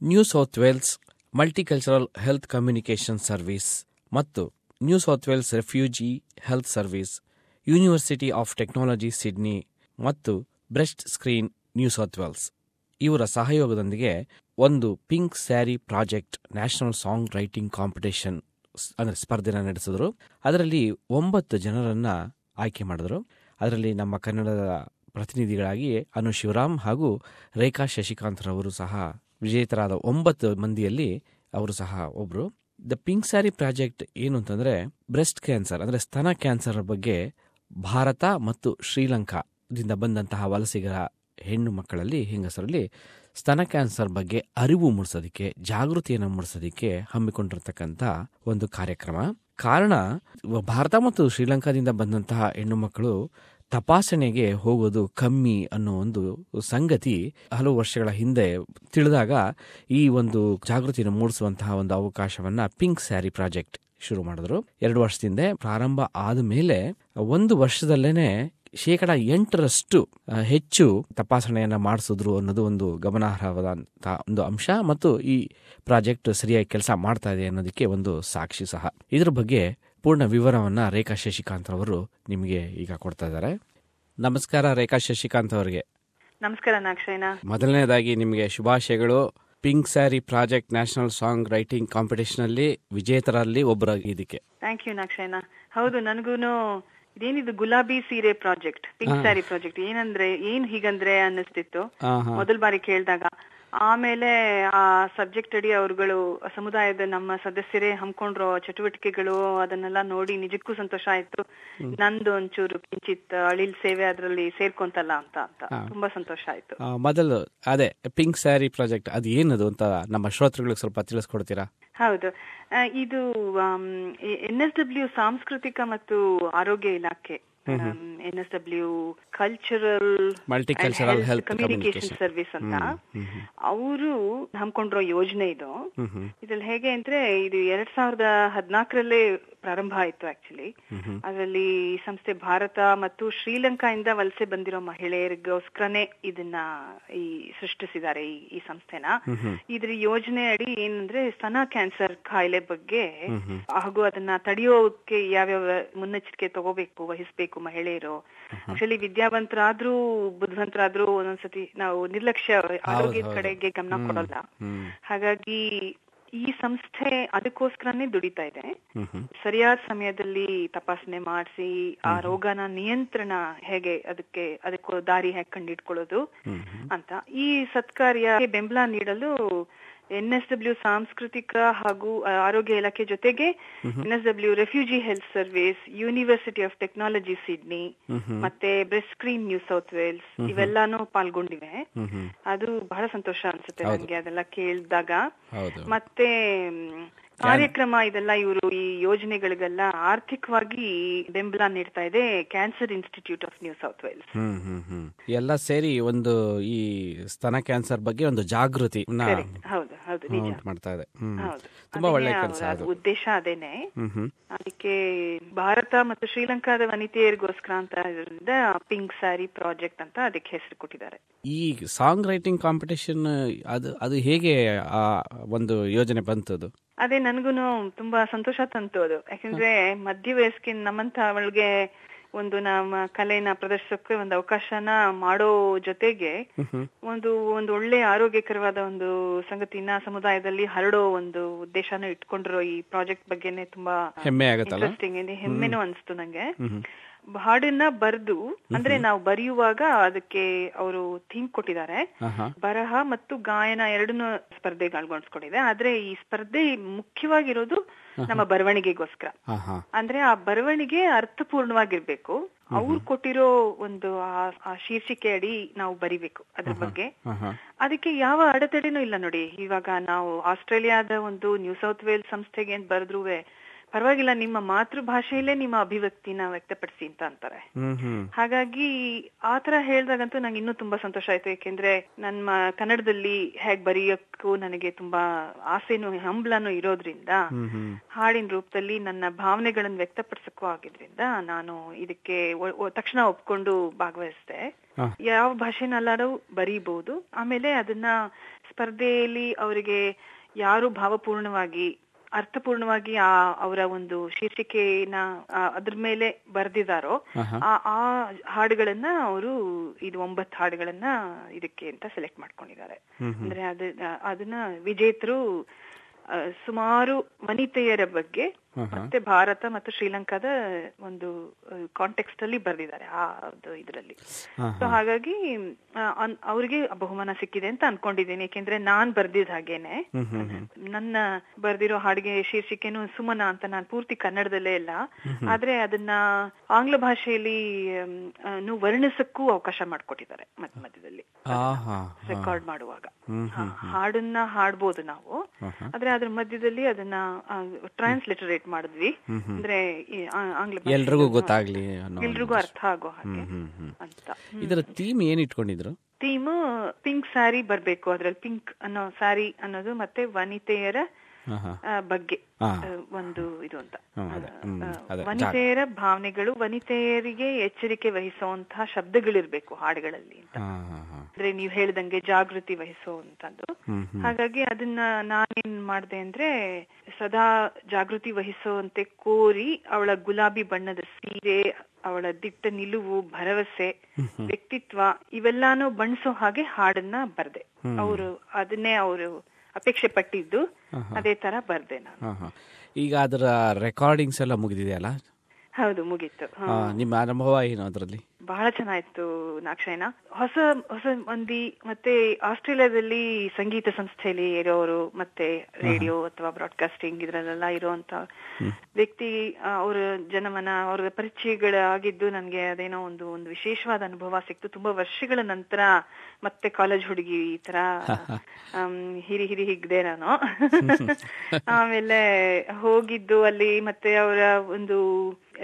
New South Wales multicultural health communication service ಮತ್ತು New South Wales refugee health service university of technology Sydney ಮತ್ತು breast screen New South Wales ಇವರ ಸಹಯೋಗದೊಂದಿಗೆ ಒಂದು pink sari project national song writing competition ಅಂದರೆ ಸ್ಪರ್ಧೆನ ನಡೆಸಿದ್ರು. ಅದರಲ್ಲಿ ಒಂಬತ್ತು ಜನರನ್ನ ಆಯ್ಕೆ ಮಾಡಿದ್ರು. ಅದರಲ್ಲಿ ನಮ್ಮ ಕನ್ನಡದ ಪ್ರತಿನಿಧಿಗಳಾಗಿ ಅನು ಶಿವರಾಮ್ ಹಾಗೂ ರೇಖಾ ಶಶಿಕಾಂತ್ ರವರು ಸಹ ವಿಜೇತರಾದ ಒಂಬತ್ತು ಮಂದಿಯಲ್ಲಿ ಅವರು ಸಹ ಒಬ್ರು. ದ ಪಿಂಕ್ ಸ್ಯಾರಿ ಪ್ರಾಜೆಕ್ಟ್ ಏನು ಅಂತಂದ್ರೆ ಬ್ರೆಸ್ಟ್ ಕ್ಯಾನ್ಸರ್ ಅಂದ್ರೆ ಸ್ತನ ಕ್ಯಾನ್ಸರ್ ಬಗ್ಗೆ ಭಾರತ ಮತ್ತು ಶ್ರೀಲಂಕಾದಿಂದ ಬಂದಂತಹ ವಲಸಿಗರ ಹೆಣ್ಣು ಮಕ್ಕಳಲ್ಲಿ, ಹೆಂಗಸರಲ್ಲಿ ಸ್ತನ ಕ್ಯಾನ್ಸರ್ ಬಗ್ಗೆ ಅರಿವು ಮೂಡಿಸೋದಿಕ್ಕೆ, ಜಾಗೃತಿಯನ್ನು ಮೂಡಿಸೋದಿಕ್ಕೆ ಹಮ್ಮಿಕೊಂಡಿರ್ತಕ್ಕಂಥ ಒಂದು ಕಾರ್ಯಕ್ರಮ. ಕಾರಣ, ಭಾರತ ಮತ್ತು ಶ್ರೀಲಂಕಾದಿಂದ ಬಂದಂತಹ ಹೆಣ್ಣು ಮಕ್ಕಳು ತಪಾಸಣೆಗೆ ಹೋಗೋದು ಕಮ್ಮಿ ಅನ್ನೋ ಒಂದು ಸಂಗತಿ ಹಲವು ವರ್ಷಗಳ ಹಿಂದೆ ತಿಳಿದಾಗ ಈ ಒಂದು ಜಾಗೃತಿಯನ್ನು ಮೂಡಿಸುವಂತಹ ಒಂದು ಅವಕಾಶವನ್ನ ಪಿಂಕ್ ಸ್ಯಾರಿ ಪ್ರಾಜೆಕ್ಟ್ ಶುರು ಮಾಡಿದ್ರು. ಎರಡು ವರ್ಷದಿಂದ ಪ್ರಾರಂಭ ಆದ ಮೇಲೆ ಒಂದು ವರ್ಷದಲ್ಲೇನೆ ಶೇಕಡ ಎಂಟರಷ್ಟು ಹೆಚ್ಚು ತಪಾಸಣೆಯನ್ನ ಮಾಡಿಸಿದ್ರು ಅನ್ನೋದು ಒಂದು ಗಮನಾರ್ಹವಾದಂತಹ ಒಂದು ಅಂಶ ಮತ್ತು ಈ ಪ್ರಾಜೆಕ್ಟ್ ಸರಿಯಾಗಿ ಕೆಲಸ ಮಾಡ್ತಾ ಇದೆ ಅನ್ನೋದಕ್ಕೆ ಒಂದು ಸಾಕ್ಷಿ ಸಹ. ಇದ್ರ ಬಗ್ಗೆ ಪೂರ್ಣ ವಿವರವನ್ನ ರೇಖಾ ಶಶಿಕಾಂತ್ ಅವರು ನಿಮಗೆ ಈಗ ಕೊಡ್ತಾ ಇದ್ದಾರೆ. ನಮಸ್ಕಾರ ರೇಖಾ ಶಶಿಕಾಂತ್ ಅವರಿಗೆ. ನಮಸ್ಕಾರ ಮೊದಲನೇದಾಗಿ ನಿಮಗೆ ಶುಭಾಶಯಗಳು. Pink sari project national song writing competition ಅಲ್ಲಿ ವಿಜೇತರಲ್ಲಿ ಒಬ್ಬರಾಗಿದ್ದಕ್ಕೆ. ಥ್ಯಾಂಕ್ ಯು ನಾಕ್ಷಯನ ಹೌದು ನನಗೂನು ಇದೇನಿದು ಗುಲಾಬಿ ಸೀರೆ ಪ್ರಾಜೆಕ್ಟ್ ಪಿಂಕ್ ಸ್ಯಾರಿ ಪ್ರಾಜೆಕ್ಟ್? ಏನಂದ್ರೆ ಏನ್ ಹೀಗಂದ್ರೆ ಅನ್ನಿಸ್ತಿತ್ತು? ಮೊದಲ ಬಾರಿ ಕೇಳಿದಾಗ ಆಮೇಲೆ ಆ ಸಬ್ಜೆಕ್ಟ್ ಅಡಿ ಅವರುಗಳು ಸಮುದಾಯದ ನಮ್ಮ ಸದಸ್ಯರೇ ಹಮ್ಮಿಕೊಂಡಿರೋ ಚಟುವಟಿಕೆಗಳು ಅದನ್ನೆಲ್ಲ ನೋಡಿ ನಿಜಕ್ಕೂ ಸಂತೋಷ ಆಯ್ತು. ನಂದು ಒಂಚೂರು ಕಿಂಚಿತ್ ಅಳಿಲ್ ಸೇವೆ ಅದರಲ್ಲಿ ಸೇರ್ಕೊಂತಲ್ಲ ಅಂತ ಅಂತ. ತುಂಬಾ ಸಂತೋಷ ಆಯ್ತು. ಮೊದಲು ಅದೇ ಪಿಂಕ್ ಸ್ಯಾರಿ ಪ್ರಾಜೆಕ್ಟ್ ಅದು ಏನದು ಅಂತ ನಮ್ಮ ಶ್ರೋತೃಗಳಿಗೆ ಸ್ವಲ್ಪ ತಿಳಿಸ್ಕೊಡ್ತೀರಾ? ಹೌದು. ಇದು ಎನ್ ಎಸ್ ಡಬ್ಲ್ಯೂ ಸಾಂಸ್ಕೃತಿಕ ಮತ್ತು ಆರೋಗ್ಯ ಇಲಾಖೆ. N S W cultural multicultural health communication service ಅಂತ. ಅವರು ಹಮ್ಮಿಕೊಂಡಿರೋ ಯೋಜನೆ ಇದು. ಇದ್ರಲ್ಲಿ ಹೇಗೆ ಅಂದ್ರೆ ಇದು ಎರಡ್ ಸಾವಿರದ ಹದಿನಾಲ್ಕರಲ್ಲೇ ಪ್ರಾರಂಭ ಆಯ್ತು ಆಕ್ಚುಲಿ ಅದರಲ್ಲಿ ಈ ಸಂಸ್ಥೆ ಭಾರತ ಮತ್ತು ಶ್ರೀಲಂಕಾ ಇಂದ ವಲಸೆ ಬಂದಿರೋ ಮಹಿಳೆಯರಿಗೋಸ್ಕರನೇ ಇದನ್ನ ಈ ಸೃಷ್ಟಿಸಿದ್ದಾರೆ ಈ ಈ ಸಂಸ್ಥೆನ. ಇದ್ರ ಯೋಜನೆ ಅಡಿ ಏನಂದ್ರೆ ಸ್ತನ ಕ್ಯಾನ್ಸರ್ ಕಾಯಿಲೆ ಬಗ್ಗೆ ಹಾಗೂ ಅದನ್ನ ತಡೆಯೋಕೆ ಯಾವ್ಯಾವ ಮುನ್ನೆಚ್ಚರಿಕೆ ತಗೋಬೇಕು ವಹಿಸ್ಬೇಕು ಮಹಿಳೆಯರು. ಆಕ್ಚುಲಿ ವಿದ್ಯಾವಂತರಾದ್ರೂ ಬುದ್ಧಿವಂತರಾದ್ರೂ ಒಂದೊಂದ್ಸತಿ ನಾವು ನಿರ್ಲಕ್ಷ್ಯ ಆರೋಗ್ಯದ ಕಡೆಗೆ ಗಮನ ಕೊಡಲ್ಲ. ಹಾಗಾಗಿ ಈ ಸಂಸ್ಥೆ ಅದಕ್ಕೋಸ್ಕರನೇ ದುಡಿತಾ ಇದೆ. ಸರಿಯಾದ ಸಮಯದಲ್ಲಿ ತಪಾಸಣೆ ಮಾಡಿಸಿ ಆ ರೋಗನ ನಿಯಂತ್ರಣ ಹೇಗೆ ಅದಕ್ಕೆ ಅದಕ್ಕೂ ದಾರಿ ಹೇಗೆ ಕಂಡಿಡ್ಕೊಳ್ಳೋದು ಅಂತ ಈ ಸತ್ಕಾರ್ಯ ಬೆಂಬಲ ನೀಡಲು ಎನ್ ಎಸ್ ಡಬ್ಲ್ಯೂ ಸಾಂಸ್ಕೃತಿಕ ಹಾಗೂ ಆರೋಗ್ಯ ಇಲಾಖೆ ಜೊತೆಗೆ N S W refugee health service university of technology Sydney ಮತ್ತೆ breast screen New South Wales ಇವೆಲ್ಲಾನು ಪಾಲ್ಗೊಂಡಿವೆ. ಅದು ಬಹಳ ಸಂತೋಷ ಅನ್ಸುತ್ತೆ ನನಗೆ ಅದೆಲ್ಲ ಕೇಳಿದಾಗ. ಮತ್ತೆ ಕಾರ್ಯಕ್ರಮ ಇದೆಲ್ಲ ಇವರು ಈ ಯೋಜನೆಗಳಿಗೆಲ್ಲ ಆರ್ಥಿಕವಾಗಿ ಬೆಂಬಲ ನೀಡ್ತಾ ಇದೆ cancer institute of New South Wales ಎಲ್ಲ ಸೇರಿ ಒಂದು ಈ ಸ್ತನ ಕ್ಯಾನ್ಸರ್ ಬಗ್ಗೆ ಒಂದು ಜಾಗೃತಿ ಮಾಡ್ತಾ ಇದೆ. ತುಂಬಾ ಒಳ್ಳೆ ಕೆಲಸ ಉದ್ದೇಶ ಅದೇನೆ. ಅದಕ್ಕೆ ಭಾರತ ಮತ್ತು ಶ್ರೀಲಂಕಾದ ವನಿತೆಯರಿಗೋಸ್ಕರ ಅಂತ ಇದರಿಂದ ಪಿಂಕ್ ಸ್ಯಾರಿ ಪ್ರಾಜೆಕ್ಟ್ ಅಂತ ಅದಕ್ಕೆ ಹೆಸರು ಕೊಟ್ಟಿದ್ದಾರೆ. ಈ ಸಾಂಗ್ ರೈಟಿಂಗ್ ಕಾಂಪಿಟೇಷನ್ ಅದು ಅದು ಹೇಗೆ ಆ ಒಂದು ಯೋಜನೆ ಬಂತು ಅದು ನನ್ಗೂನು ತುಂಬಾ ಸಂತೋಷ ತಂತು ಅದು. ಯಾಕಂದ್ರೆ ಮಧ್ಯ ವಯಸ್ಕಿನ ನಮ್ಮಂತ ಅವಳಿಗೆ ಒಂದು ನಮ್ಮ ಕಲೆನ ಪ್ರದರ್ಶಿಸೋಕೆ ಒಂದು ಅವಕಾಶನ ಮಾಡೋ ಜೊತೆಗೆ ಒಂದು ಒಂದು ಒಳ್ಳೆ ಆರೋಗ್ಯಕರವಾದ ಒಂದು ಸಂಗತಿನ ಸಮುದಾಯದಲ್ಲಿ ಹರಡೋ ಒಂದು ಉದ್ದೇಶನ ಇಟ್ಕೊಂಡಿರೋ ಈ ಪ್ರಾಜೆಕ್ಟ್ ಬಗ್ಗೆನೆ ತುಂಬಾ ಹೆಮ್ಮೆ ಹೆಮ್ಮೆನೂ ಅನ್ಸ್ತು ನಂಗೆ. ಹಾಡನ್ನ ಬರೆದು ಅಂದ್ರೆ ನಾವು ಬರೆಯುವಾಗ ಅದಕ್ಕೆ ಅವರು ಥೀಮ್ ಕೊಟ್ಟಿದ್ದಾರೆ. ಬರಹ ಮತ್ತು ಗಾಯನ ಎರಡನ್ನೂ ಸ್ಪರ್ಧೆಗೆ ಅಳವಡಿಸ್ಕೊಂಡಿದೆ. ಆದ್ರೆ ಈ ಸ್ಪರ್ಧೆ ಮುಖ್ಯವಾಗಿರೋದು ನಮ್ಮ ಬರವಣಿಗೆಗೋಸ್ಕರ. ಅಂದ್ರೆ ಆ ಬರವಣಿಗೆ ಅರ್ಥಪೂರ್ಣವಾಗಿರ್ಬೇಕು. ಅವ್ರು ಕೊಟ್ಟಿರೋ ಒಂದು ಆ ಶೀರ್ಷಿಕೆ ಅಡಿ ನಾವು ಬರಿಬೇಕು ಅದ್ರ ಬಗ್ಗೆ. ಅದಕ್ಕೆ ಯಾವ ಅಡೆತಡೆನೂ ಇಲ್ಲ ನೋಡಿ. ಇವಾಗ ನಾವು ಆಸ್ಟ್ರೇಲಿಯಾದ ಒಂದು ನ್ಯೂ ಸೌತ್ ವೇಲ್ಸ್ ಸಂಸ್ಥೆಗೆ ಬರೆದ್ರುವೆ ಪರವಾಗಿಲ್ಲ ನಿಮ್ಮ ಮಾತೃಭಾಷೆಯಲ್ಲೇ ನಿಮ್ಮ ಅಭಿವ್ಯಕ್ತಿನ ವ್ಯಕ್ತಪಡಿಸಿ ಅಂತ ಅಂತಾರೆ. ಹಾಗಾಗಿ ಆ ತರ ಹೇಳ್ದಾಗಂತೂ ನಂಗೆ ಇನ್ನೂ ತುಂಬಾ ಸಂತೋಷ ಆಯ್ತು. ಯಾಕೆಂದ್ರೆ ನನ್ನ ಕನ್ನಡದಲ್ಲಿ ಹೇಗ್ ಬರೆಯಕ್ಕೂ ನನಗೆ ತುಂಬಾ ಆಸೆನೂ ಹಂಬಲನು ಇರೋದ್ರಿಂದ ಹಾಡಿನ ರೂಪದಲ್ಲಿ ನನ್ನ ಭಾವನೆಗಳನ್ನು ವ್ಯಕ್ತಪಡಿಸಕ್ಕೂ ಆಗಿದ್ರಿಂದ ನಾನು ಇದಕ್ಕೆ ತಕ್ಷಣ ಒಪ್ಕೊಂಡು ಭಾಗವಹಿಸಿದೆ. ಯಾವ ಭಾಷೆನಲ್ಲಾರು ಬರೀಬಹುದು ಆಮೇಲೆ ಅದನ್ನ ಸ್ಪರ್ಧೆಯಲ್ಲಿ ಅವರಿಗೆ ಯಾರು ಭಾವಪೂರ್ಣವಾಗಿ ಅರ್ಥಪೂರ್ಣವಾಗಿ ಆ ಅವರ ಒಂದು ಶೀರ್ಷಿಕೆನ ಅದ್ರ ಮೇಲೆ ಬರೆದಿದ್ದಾರೋ ಆ ಆ ಹಾಡುಗಳನ್ನ ಅವರು ಇದು ಒಂಬತ್ತು ಹಾಡುಗಳನ್ನ ಇದಕ್ಕೆ ಅಂತ ಸೆಲೆಕ್ಟ್ ಮಾಡ್ಕೊಂಡಿದ್ದಾರೆ. ಅಂದ್ರೆ ಅದ ಅದನ್ನ ವಿಜೇತರು ಸುಮಾರು ವನಿತೆಯರ ಬಗ್ಗೆ ಮತ್ತೆ ಭಾರತ ಮತ್ತು ಶ್ರೀಲಂಕಾದ ಒಂದು ಕಾಂಟೆಕ್ಸ್ಟ್ ಅಲ್ಲಿ ಬರೆದಿದ್ದಾರೆ ಆ ಇದರಲ್ಲಿ. ಸೊ ಹಾಗಾಗಿ ಅವ್ರಿಗೆ ಬಹುಮಾನ ಸಿಕ್ಕಿದೆ ಅಂತ ಅನ್ಕೊಂಡಿದ್ದೀನಿ. ಯಾಕೆಂದ್ರೆ ನಾನ್ ಬರ್ದಿದ್ ಹಾಗೇನೆ. ನನ್ನ ಬರ್ದಿರೋ ಹಾಡಿಗೆ ಶೀರ್ಷಿಕೆನು ಸುಮನ ಅಂತ ನಾನು ಪೂರ್ತಿ ಕನ್ನಡದಲ್ಲೇ ಇಲ್ಲ. ಆದ್ರೆ ಅದನ್ನ ಆಂಗ್ಲ ಭಾಷೆಯಲ್ಲಿ ವರ್ಣಿಸಕ್ಕೂ ಅವಕಾಶ ಮಾಡ್ಕೊಟ್ಟಿದ್ದಾರೆ ಮಧ್ಯ ಮಧ್ಯದಲ್ಲಿ. ರೆಕಾರ್ಡ್ ಮಾಡುವಾಗ. ಹಾಡನ್ನ ಹಾಡ್ಬೋದು ನಾವು. ಆದ್ರೆ ಅದ್ರ ಮಧ್ಯದಲ್ಲಿ ಅದನ್ನ ಟ್ರಾನ್ಸ್ಲಿಟರೇಟ್ ಮಾಡಿದ್ವಿ. ಅಂದ್ರೆ ಆಂಗ್ಲ ಎಲ್ರಿಗೂ ಗೊತ್ತಾಗ್ಲಿ ಎಲ್ರಿಗೂ ಅರ್ಥ ಆಗೋ ಹಾಗೆ ಅಂತ. ಇದರ ಥೀಮ್ ಏನ್ ಇಟ್ಕೊಂಡಿದ್ರು? ಥೀಮ್ ಪಿಂಕ್ ಸ್ಯಾರಿ ಬರ್ಬೇಕು. ಅದ್ರಲ್ಲಿ ಪಿಂಕ್ ಅನ್ನೋ ಸ್ಯಾರಿ ಅನ್ನೋದು ಮತ್ತೆ ವನಿತೆಯರ ಬಗ್ಗೆ. ಒಂದು ಇದು ಅಂತ. ವನಿತೆಯರ ಭಾವನೆಗಳು ವನಿತೆಯರಿಗೆ ಎಚ್ಚರಿಕೆ ವಹಿಸುವಂತಹ ಶಬ್ದಗಳಿರ್ಬೇಕು ಹಾಡುಗಳಲ್ಲಿ ಅಂತ. ಅಂದ್ರೆ ನೀವು ಹೇಳಿದಂಗೆ ಜಾಗೃತಿ ವಹಿಸುವಂತದ್ದು. ಹಾಗಾಗಿ ಅದನ್ನ ನಾನೇನ್ ಮಾಡ್ದೆ ಅಂದ್ರೆ ಸದಾ ಜಾಗೃತಿ ವಹಿಸುವಂತೆ ಕೋರಿ ಅವಳ ಗುಲಾಬಿ ಬಣ್ಣದ ಸೀರೆ ಅವಳ ದಿಟ್ಟ ನಿಲುವು ಭರವಸೆ ವ್ಯಕ್ತಿತ್ವ ಇವೆಲ್ಲಾನು ಬಣ್ಸೋ ಹಾಗೆ ಹಾಡನ್ನ ಬರ್ದೆ. ಅವರು ಅದನ್ನೇ ಅವರು ಅಪೇಕ್ಷೆ ಪಟ್ಟಿದ್ದು ಅದೇ ತರ ಬರ್ದೆ ನಾನು. ಈಗ ಅದರ ರೆಕಾರ್ಡಿಂಗ್ಸ್ ಎಲ್ಲ ಮುಗಿದಿದೆಯಲ್ಲ? ಹೌದು ಮುಗೀತು. ನಿಮ್ಮ ಅನುಭವ ಏನು ಅದರಲ್ಲಿ? ಬಹಳ ಚೆನ್ನಾಗಿತ್ತು ನಾಕ್ಷಯನ ಹೊಸ ಹೊಸ ಮಂದಿ ಮತ್ತೆ ಆಸ್ಟ್ರೇಲಿಯಾದಲ್ಲಿ ಸಂಗೀತ ಸಂಸ್ಥೆಯಲ್ಲಿ ಇರೋರು ಮತ್ತೆ ರೇಡಿಯೋ ಅಥವಾ ಬ್ರಾಡ್ಕಾಸ್ಟಿಂಗ್ ಇದ್ರಲ್ಲೆಲ್ಲ ಇರುವಂತ ವ್ಯಕ್ತಿ ಅವರ ಜನಮನ ಅವರ ಪರಿಚಯಗಳಾಗಿದ್ದು ನನ್ಗೆ ಅದೇನೋ ಒಂದು ಒಂದು ವಿಶೇಷವಾದ ಅನುಭವ ಸಿಕ್ತು. ತುಂಬಾ ವರ್ಷಗಳ ನಂತರ ಮತ್ತೆ ಕಾಲೇಜ್ ಹುಡುಗಿ ಈ ತರ ಹಿರಿ ಹಿರಿ ಹಿಗ್ದೆ ನಾನು. ಆಮೇಲೆ ಹೋಗಿದ್ದು ಅಲ್ಲಿ ಮತ್ತೆ ಅವರ ಒಂದು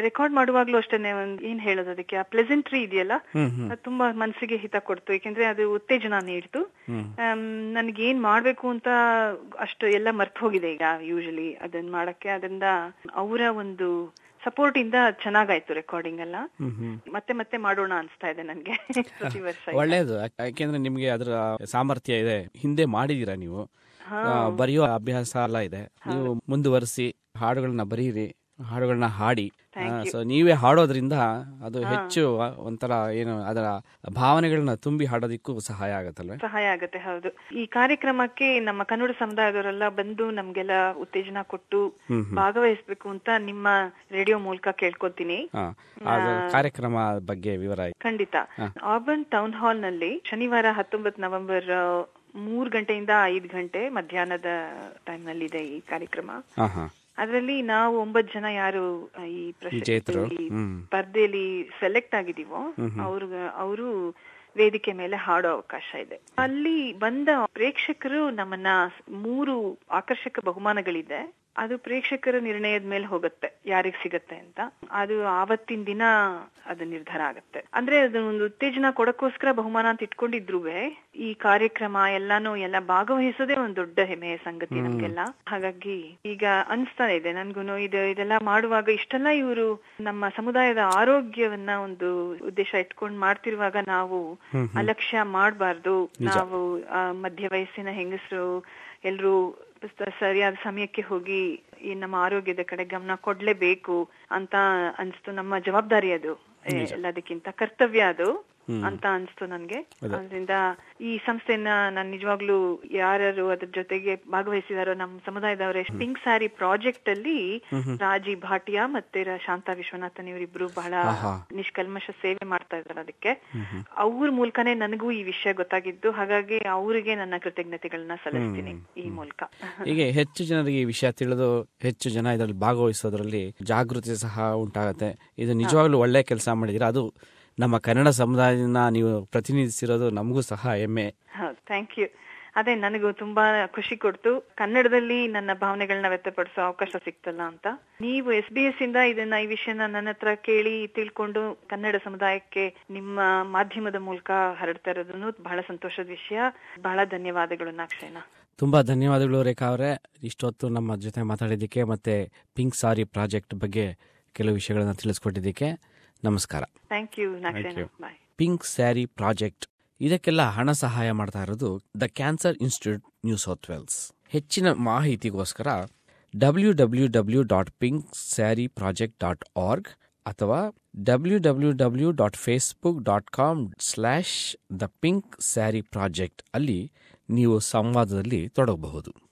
ರೆಕಾರ್ಡ್ ಮಾಡುವಾಗ್ಲೂ ಅಷ್ಟೇ ಒಂದು ಏನ್ ಹೇಳೋದು ಅದಕ್ಕೆ? ಆ ಪ್ಲೆಸೆಂಟ್ರಿ ಇದೆಯಲ್ಲ? ಅದು ತುಂಬಾ ಮನಸ್ಸಿಗೆ ಹಿತ ಕೊಡ್ತು. ಯಾಕೆಂದ್ರೆ ಅದು ಉತ್ತೇಜನ ನೀಡ್ತು. ನನಗೆ ಏನ್ ಮಾಡ್ಬೇಕು ಅಂತ ಅಷ್ಟು ಎಲ್ಲ ಮರ್ತು ಹೋಗಿದೆ ಈಗ ಯೂಶಲಿ ಅದನ್ನ ಮಾಡಕ್ಕೆ. ಅದರಿಂದ ಅವರ ಒಂದು ಸಪೋರ್ಟ್ ಇಂದ ಚೆನ್ನಾಗಾಯ್ತು ರೆಕಾರ್ಡಿಂಗ್ ಎಲ್ಲ. ಮತ್ತೆ ಮತ್ತೆ ಮಾಡೋಣ ಅನ್ಸ್ತಾ ಇದೆ ನನ್ಗೆ. ಪ್ರತಿ ವರ್ಷ ಒಳ್ಳೇದು. ಯಾಕೆಂದ್ರೆ ನಿಮ್ಗೆ ಅದರ ಸಾಮರ್ಥ್ಯ ಇದೆ. ಹಿಂದೆ ಮಾಡಿದೀರಾ ನೀವು. ಬರೆಯುವ ಬರೆಯೋ ಅಭ್ಯಾಸ ಎಲ್ಲ ಇದೆ. ನೀವು ಮುಂದುವರಿಸಿ ಹಾಡುಗಳನ್ನ ಬರೀರಿ. ಹಾಡುಗಳನ್ನ ಹಾಡಿ. ಸೊ ನೀವೇ ಹಾಡೋದ್ರಿಂದ ಅದು ಹೆಚ್ಚು ಒಂಥರ ಏನು ಅದರ ಭಾವನೆಗಳನ್ನ ತುಂಬಿ ಹಾಡೋದಿಕ್ಕೂ ಸಹಾಯ ಆಗತ್ತಲ್ವೇ? ಸಹಾಯ ಆಗುತ್ತೆ ಹೌದು. ಈ ಕಾರ್ಯಕ್ರಮಕ್ಕೆ ನಮ್ಮ ಕನ್ನಡ ಸಮುದಾಯದವರೆಲ್ಲ ಬಂದು ನಮ್ಗೆಲ್ಲ ಉತ್ತೇಜನ ಕೊಟ್ಟು ಭಾಗವಹಿಸಬೇಕು ಅಂತ ನಿಮ್ಮ ರೇಡಿಯೋ ಮೂಲಕ ಕೇಳ್ಕೊತೀನಿ. ಕಾರ್ಯಕ್ರಮ ಬಗ್ಗೆ ವಿವರ ಖಂಡಿತ. ಆರ್ಬನ್ ಟೌನ್ ಹಾಲ್ನಲ್ಲಿ ಶನಿವಾರ ಹತ್ತೊಂಬತ್ತು ನವೆಂಬರ್ ಮೂರ್ ಗಂಟೆಯಿಂದ ಐದು ಗಂಟೆ ಮಧ್ಯಾಹ್ನದ ಟೈಮ್ನಲ್ಲಿ ಇದೆ ಈ ಕಾರ್ಯಕ್ರಮ. ಅದರಲ್ಲಿ ನಾವು ಒಂಬತ್ತು ಜನ ಯಾರು ಈ. ಪ್ರಶಸ್ತಿ. ಸ್ಪರ್ಧೆಯಲ್ಲಿ ಸೆಲೆಕ್ಟ್ ಆಗಿದೀವೋ ಅವ್ರ ಅವರು ವೇದಿಕೆ ಮೇಲೆ ಹಾಡೋ ಅವಕಾಶ ಇದೆ ಅಲ್ಲಿ ಬಂದ ಪ್ರೇಕ್ಷಕರು ನಮ್ಮನ್ನ ಮೂರು ಆಕರ್ಷಕ ಬಹುಮಾನಗಳಿದೆ ಅದು ಪ್ರೇಕ್ಷಕರ ನಿರ್ಣಯದ ಮೇಲೆ ಹೋಗುತ್ತೆ ಯಾರಿಗೆ ಸಿಗತ್ತೆ ಅಂತ. ಅದು ಆವತ್ತಿನ ದಿನ ಅದು ನಿರ್ಧಾರ ಆಗುತ್ತೆ. ಅಂದ್ರೆ ಅದು ಒಂದು ಉತ್ತೇಜನ ಕೊಡಕ್ಕೋಸ್ಕರ ಬಹುಮಾನ ಅಂತ ಇಟ್ಕೊಂಡಿದ್ರು ಈ ಕಾರ್ಯಕ್ರಮ ಎಲ್ಲಾನು ಎಲ್ಲ ಭಾಗವಹಿಸೋದೇ ಒಂದು ದೊಡ್ಡ ಹೆಮ್ಮೆಯ ಸಂಗತಿ ನಮ್ಗೆಲ್ಲ. ಹಾಗಾಗಿ ಈಗ ಅನ್ಸ್ತಾ ಇದೆ ನನ್ಗುನು ಇದು ಇದೆಲ್ಲ ಮಾಡುವಾಗ ಇಷ್ಟೆಲ್ಲ ಇವರು ನಮ್ಮ ಸಮುದಾಯದ ಆರೋಗ್ಯವನ್ನ ಒಂದು ಉದ್ದೇಶ ಇಟ್ಕೊಂಡು ಮಾಡ್ತಿರುವಾಗ ನಾವು ಅಲಕ್ಷ್ಯ ಮಾಡಬಾರ್ದು. ನಾವು ಮಧ್ಯ ವಯಸ್ಸಿನ ಹೆಂಗಸರು ಎಲ್ರು ಸ- ಸರಿಯಾದ ಸಮಯಕ್ಕೆ ಹೋಗಿ ಈ ನಮ್ಮ ಆರೋಗ್ಯದ ಕಡೆ ಗಮನ ಕೊಡ್ಲೇಬೇಕು ಅಂತ ಅನ್ಸ್ತು ನಮ್ಮ ಜವಾಬ್ದಾರಿ ಅದು. ಎಲ್ಲದಕ್ಕಿಂತ ಕರ್ತವ್ಯ ಅದು. ಅಂತ ಅನ್ಸ್ತು ನನ್ಗೆ. ಅದರಿಂದ ಈ ಸಂಸ್ಥೆನ ನಾನು ನಿಜವಾಗ್ಲೂ ಯಾರ್ಯಾರು ಅದ್ರ ಜೊತೆಗೆ ಭಾಗವಹಿಸಿದಾರೋ ನಮ್ಮ ಸಮುದಾಯದವರ ಪಿಂಕ್ ಸ್ಯಾರಿ ಪ್ರಾಜೆಕ್ಟ್ ಅಲ್ಲಿ ರಾಜಿ ಭಾಟಿಯಾ ಮತ್ತೆ ಶಾಂತಾ ವಿಶ್ವನಾಥನ್ ಇವರಿಬ್ರು ಬಹಳ ನಿಷ್ಕಲ್ಮಶ ಸೇವೆ ಮಾಡ್ತಾ ಇದ್ದಾರೆ ಅದಕ್ಕೆ. ಅವ್ರ ಮೂಲಕನೇ ನನಗೂ ಈ ವಿಷಯ ಗೊತ್ತಾಗಿದ್ದು ಹಾಗಾಗಿ ಅವರಿಗೆ ನನ್ನ ಕೃತಜ್ಞತೆಗಳನ್ನ ಸಲ್ಲಿಸ್ತೀನಿ ಈ ಮೂಲಕ. ಹೀಗೆ ಹೆಚ್ಚು ಜನರಿಗೆ ಈ ವಿಷಯ ತಿಳಿದು ಹೆಚ್ಚು ಜನ ಇದರಲ್ಲಿ ಭಾಗವಹಿಸೋದ್ರಲ್ಲಿ ಜಾಗೃತಿ ಸಹ ಉಂಟಾಗುತ್ತೆ. ಇದು ನಿಜವಾಗ್ಲೂ ಒಳ್ಳೆ ಕೆಲಸ ಮಾಡಿದಿರ ಅದು ನಮ್ಮ ಕನ್ನಡ ಸಮುದಾಯನ ನೀವು ಪ್ರತಿನಿಧಿಸಿರೋದು ನಮಗೂ ಸಹ ಹೆಮ್ಮೆ. ಥ್ಯಾಂಕ್ ಯು ಅದೇ ನನಗೂ ತುಂಬಾ ಖುಷಿ ಕೊಡ್ತು. ಕನ್ನಡದಲ್ಲಿ ನನ್ನ ಭಾವನೆಗಳನ್ನ ವ್ಯಕ್ತಪಡಿಸೋ ಅವಕಾಶ ಸಿಕ್ತಲ್ಲ ಅಂತ. ನೀವು ಎಸ್ ಬಿ ಎಸ್ ಇಂದ ಇದನ್ನ ಈ ವಿಷಯನ ನನ್ನ ಹತ್ರ ಕೇಳಿ ತಿಳ್ಕೊಂಡು ಕನ್ನಡ ಸಮುದಾಯಕ್ಕೆ ನಿಮ್ಮ ಮಾಧ್ಯಮದ ಮೂಲಕ ಹರಡ್ತಾ ಇರೋದನ್ನು ಬಹಳ ಸಂತೋಷದ ವಿಷಯ. ಬಹಳ ಧನ್ಯವಾದಗಳು ನಾಕ್ಷೇನ ತುಂಬಾ ಧನ್ಯವಾದಗಳು ರೇಖಾ ಅವರೇ. ಇಷ್ಟೊತ್ತು ನಮ್ಮ ಜೊತೆ ಮಾತಾಡಿದ್ದಕ್ಕೆ ಮತ್ತೆ ಪಿಂಕ್ ಸಾರಿ ಪ್ರಾಜೆಕ್ಟ್ ಬಗ್ಗೆ ಕೆಲವು ವಿಷಯಗಳನ್ನ ತಿಳಿಸ್ಕೊಟ್ಟಿದ್ದಕ್ಕೆ. ನಮಸ್ಕಾರ. Thank you. Pink sari project ಇದಕ್ಕೆಲ್ಲ ಹಣ ಸಹಾಯ ಮಾಡ್ತಾ ಇರೋದು the cancer institute New South Wales ಹೆಚ್ಚಿನ ಮಾಹಿತಿಗೋಸ್ಕರ W W W dot pink sari project dot org ಅಥವಾ W W W dot Facebook dot com slash the pink sari project ಅಲ್ಲಿ ನೀವು ಸಂವಾದದಲ್ಲಿ ತೊಡಗಬಹುದು.